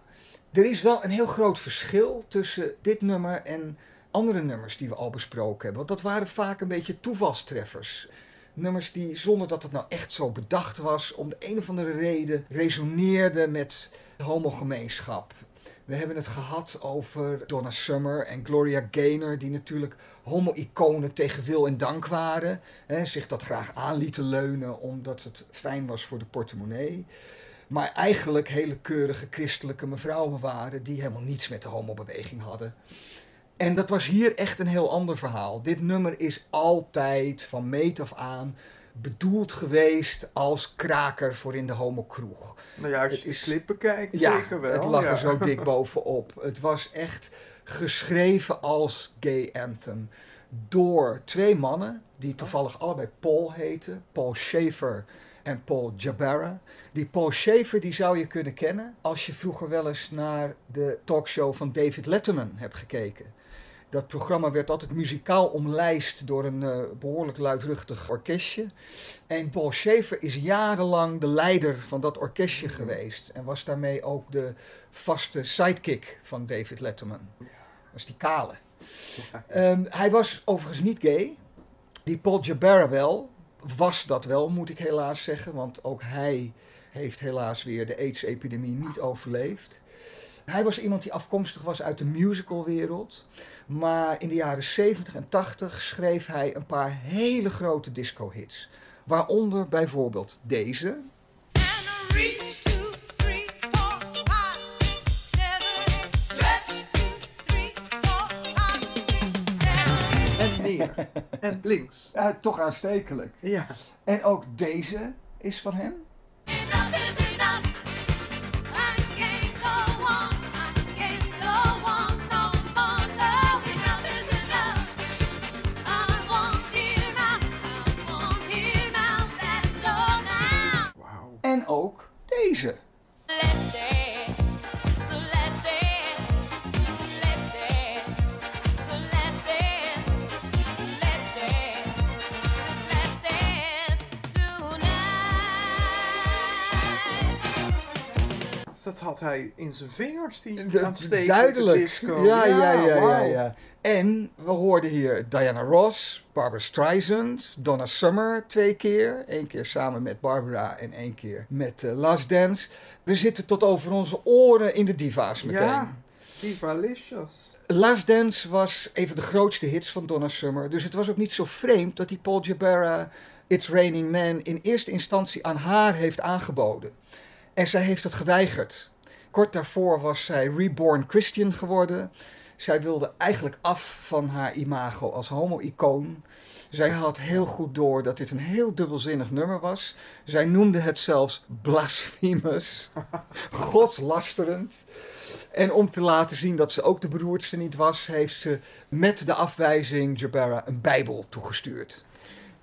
er is wel een heel groot verschil tussen dit nummer en andere nummers die we al besproken hebben. Want dat waren vaak een beetje toevalstreffers. Nummers die, zonder dat het nou echt zo bedacht was, om de een of andere reden resoneerden met de homogemeenschap. We hebben het gehad over Donna Summer en Gloria Gaynor, die natuurlijk homo-iconen tegen wil en dank waren. Hè, zich dat graag aan lieten leunen omdat het fijn was voor de portemonnee. Maar eigenlijk hele keurige christelijke mevrouwen waren die helemaal niets met de homobeweging hadden. En dat was hier echt een heel ander verhaal. Dit nummer is altijd van meet af aan bedoeld geweest als kraker voor in de homokroeg. Nou ja, als je de clip bekijkt, Ja, zeker wel. het lag ja. er zo dik [laughs] bovenop. Het was echt geschreven als gay anthem door twee mannen die toevallig allebei Paul heten. Paul Schaefer en Paul Jabara. Die Paul Schaefer die zou je kunnen kennen als je vroeger wel eens naar de talkshow van David Letterman hebt gekeken. Dat programma werd altijd muzikaal omlijst door een eh, behoorlijk luidruchtig orkestje. En Paul Schaefer is jarenlang de leider van dat orkestje geweest. En was daarmee ook de vaste sidekick van David Letterman. Dat is die kale. Ehm, hij was overigens niet gay. Die Paul Jabara wel. Was dat wel, moet ik helaas zeggen. Want ook hij heeft helaas weer de AIDS-epidemie niet overleefd. Hij was iemand die afkomstig was uit de musicalwereld. Maar in de jaren 70 en 80 schreef hij een paar hele grote disco-hits. Waaronder bijvoorbeeld deze. Reach two, three, four, five, six, seven, eight. Stretch two, three, four, five, six, seven. En neer. en links. Ja, toch aanstekelijk. Ja. En ook deze is van hem. Ook had hij in zijn vingers, die De- aanstekelijke duidelijk. disco. Ja, ja, ja, ja, wauw. ja. En we hoorden hier Diana Ross, Barbara Streisand, Donna Summer twee keer. Eén keer samen met Barbara en één keer met eh, Last Dance. We zitten tot over onze oren in de diva's meteen. Ja, Divalicious. Last Dance was een van de grootste hits van Donna Summer. Dus het was ook niet zo vreemd dat die Paul Jabara It's Raining Man in eerste instantie aan haar heeft aangeboden. En zij heeft het geweigerd. Kort daarvoor was zij Reborn Christian geworden. Zij wilde eigenlijk af van haar imago als homo-icoon. Zij had heel goed door dat dit een heel dubbelzinnig nummer was. Zij noemde het zelfs blasphemous, [laughs] godslasterend. En om te laten zien dat ze ook de beroerdste niet was, heeft ze met de afwijzing Jabara een Bijbel toegestuurd.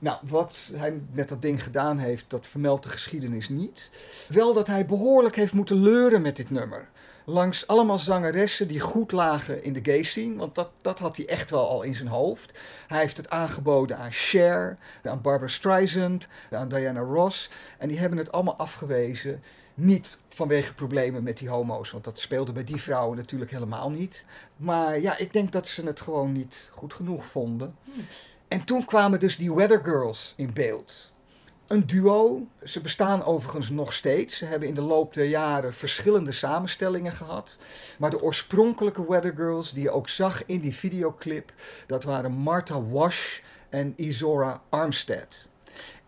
Nou, wat hij met dat ding gedaan heeft, dat vermeldt de geschiedenis niet. Wel dat hij behoorlijk heeft moeten leuren met dit nummer. langs allemaal zangeressen die goed lagen in de gay scene. Want dat, dat had hij echt wel al in zijn hoofd. Hij heeft het aangeboden aan Cher, aan Barbara Streisand, aan Diana Ross. En die hebben het allemaal afgewezen. Niet vanwege problemen met die homo's, want dat speelde bij die vrouwen natuurlijk helemaal niet. Maar ja, ik denk dat ze het gewoon niet goed genoeg vonden. En toen kwamen dus die Weather Girls in beeld. Een duo. Ze bestaan overigens nog steeds. Ze hebben in de loop der jaren verschillende samenstellingen gehad. Maar de oorspronkelijke Weather Girls, die je ook zag in die videoclip, dat waren Martha Wash en Izora Armstead.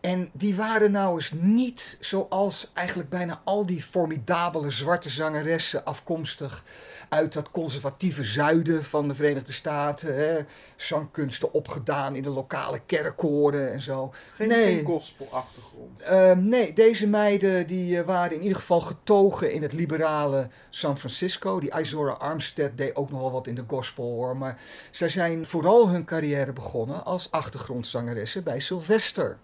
En die waren nou eens niet zoals eigenlijk bijna al die formidabele zwarte zangeressen afkomstig uit dat conservatieve zuiden van de Verenigde Staten. Hè? Zangkunsten opgedaan in de lokale kerkkoren en zo. Geen, nee. geen gospelachtergrond. Ehm, nee, deze meiden die eh, waren in ieder geval getogen in het liberale San Francisco. Die Izora Armstead deed ook nog wel wat in de gospel hoor. Maar zij zijn vooral hun carrière begonnen als achtergrondzangeressen bij Sylvester.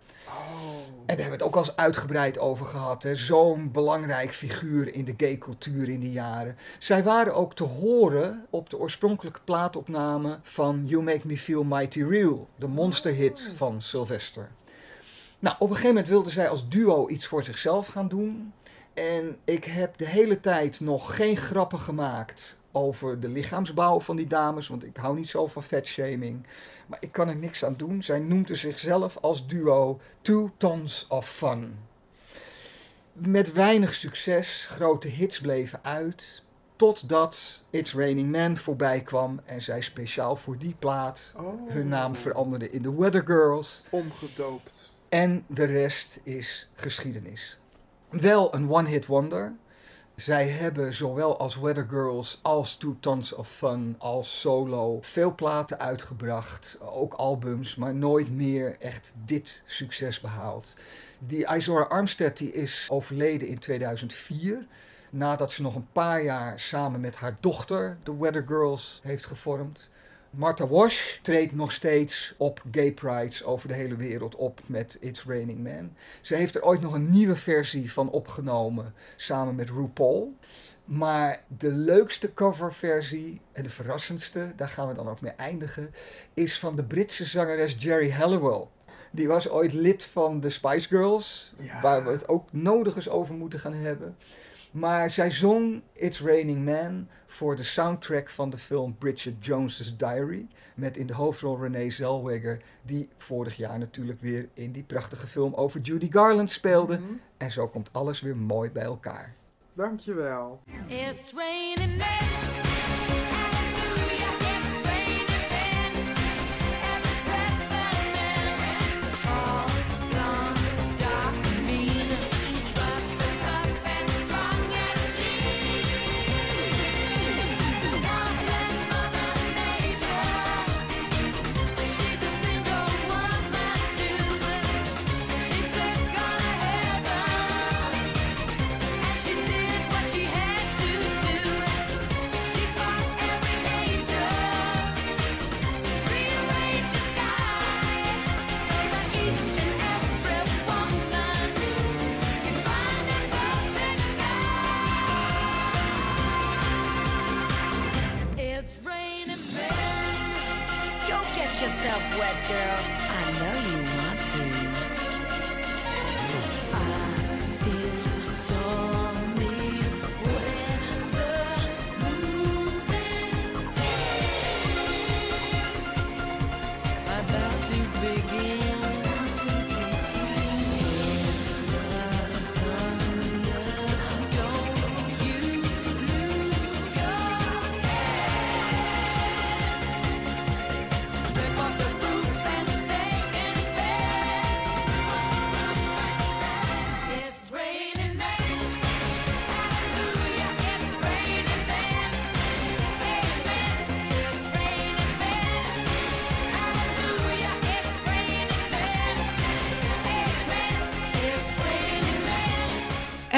En daar hebben we het ook al eens uitgebreid over gehad. Zo'n belangrijk figuur in de gay cultuur in die jaren. Zij waren ook te horen op de oorspronkelijke plaatopname van You Make Me Feel Mighty Real. De monsterhit van Sylvester. Nou, op een gegeven moment wilden zij als duo iets voor zichzelf gaan doen. En ik heb de hele tijd nog geen grappen gemaakt over de lichaamsbouw van die dames, want ik hou niet zo van vetshaming. Maar ik kan er niks aan doen. Zij noemden zichzelf als duo Two Tons of Fun. Met weinig succes, grote hits bleven uit. Totdat It's Raining Man voorbij kwam en zij speciaal voor die plaat Oh. hun naam veranderden in de Weather Girls. Omgedoopt. En de rest is geschiedenis. Wel een one-hit wonder. Zij hebben zowel als Weather Girls als Two Tons of Fun als solo veel platen uitgebracht. Ook albums, maar nooit meer echt dit succes behaald. Die Izora Armstead die is overleden in 2004. Nadat ze nog een paar jaar samen met haar dochter de Weather Girls heeft gevormd. Martha Wash treedt nog steeds op gay prides over de hele wereld op met It's Raining Man. Ze heeft er ooit nog een nieuwe versie van opgenomen samen met RuPaul. Maar de leukste coverversie en de verrassendste, daar gaan we dan ook mee eindigen, is van de Britse zangeres Jerry Halliwell. Die was ooit lid van de Spice Girls, waar we het ook nodig eens over moeten gaan hebben. Maar zij zong It's Raining Man voor de soundtrack van de film Bridget Jones's Diary. Met in de hoofdrol Renee Zellweger, die vorig jaar natuurlijk weer in die prachtige film over Judy Garland speelde. En zo komt alles weer mooi bij elkaar. Dankjewel. It's raining men.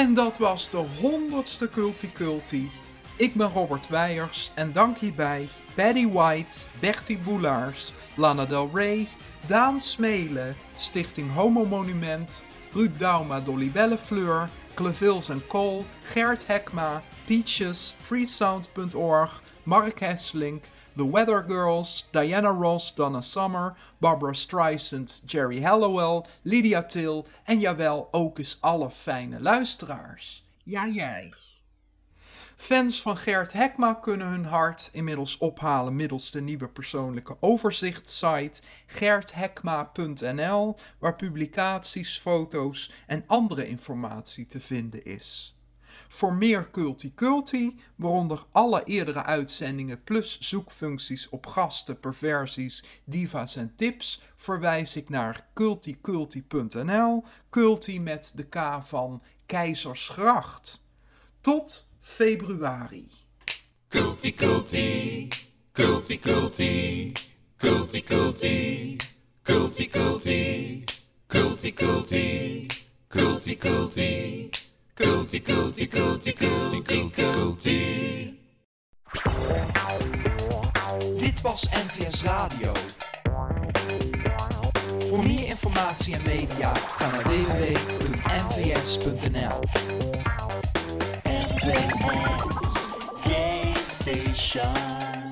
En dat was de honderdste Culti Culti. Ik ben Robert Weijers en dank hierbij Paddy White, Bertie Boelaars, Lana Del Rey, Daan Smelen, Stichting Homo Monument, Ruud Dauma, Dolly Bellefleur, Clevils en Kool, Gert Hekma, Peaches, freesound.org, Mark Hesselink, The Weather Girls, Diana Ross, Donna Summer, Barbara Streisand, Jerry Hallowell, Lydia Till en jawel ook eens alle fijne luisteraars. Ja, jij. Fans van Gert Hekma kunnen hun hart inmiddels ophalen middels de nieuwe persoonlijke overzichtssite gerthekma.nl, waar publicaties, foto's en andere informatie te vinden is. Voor meer Culti Culti, waaronder alle eerdere uitzendingen plus zoekfuncties op gasten, perversies, diva's en tips, verwijs ik naar culticulti.nl, Culti met de K van Keizersgracht. Tot februari. Culti culti, culti culti, culti culti, culti culti, culti culti, culti. Dit was NVS Radio. Voor meer informatie en media ga naar www.nvs.nl. NVS Station.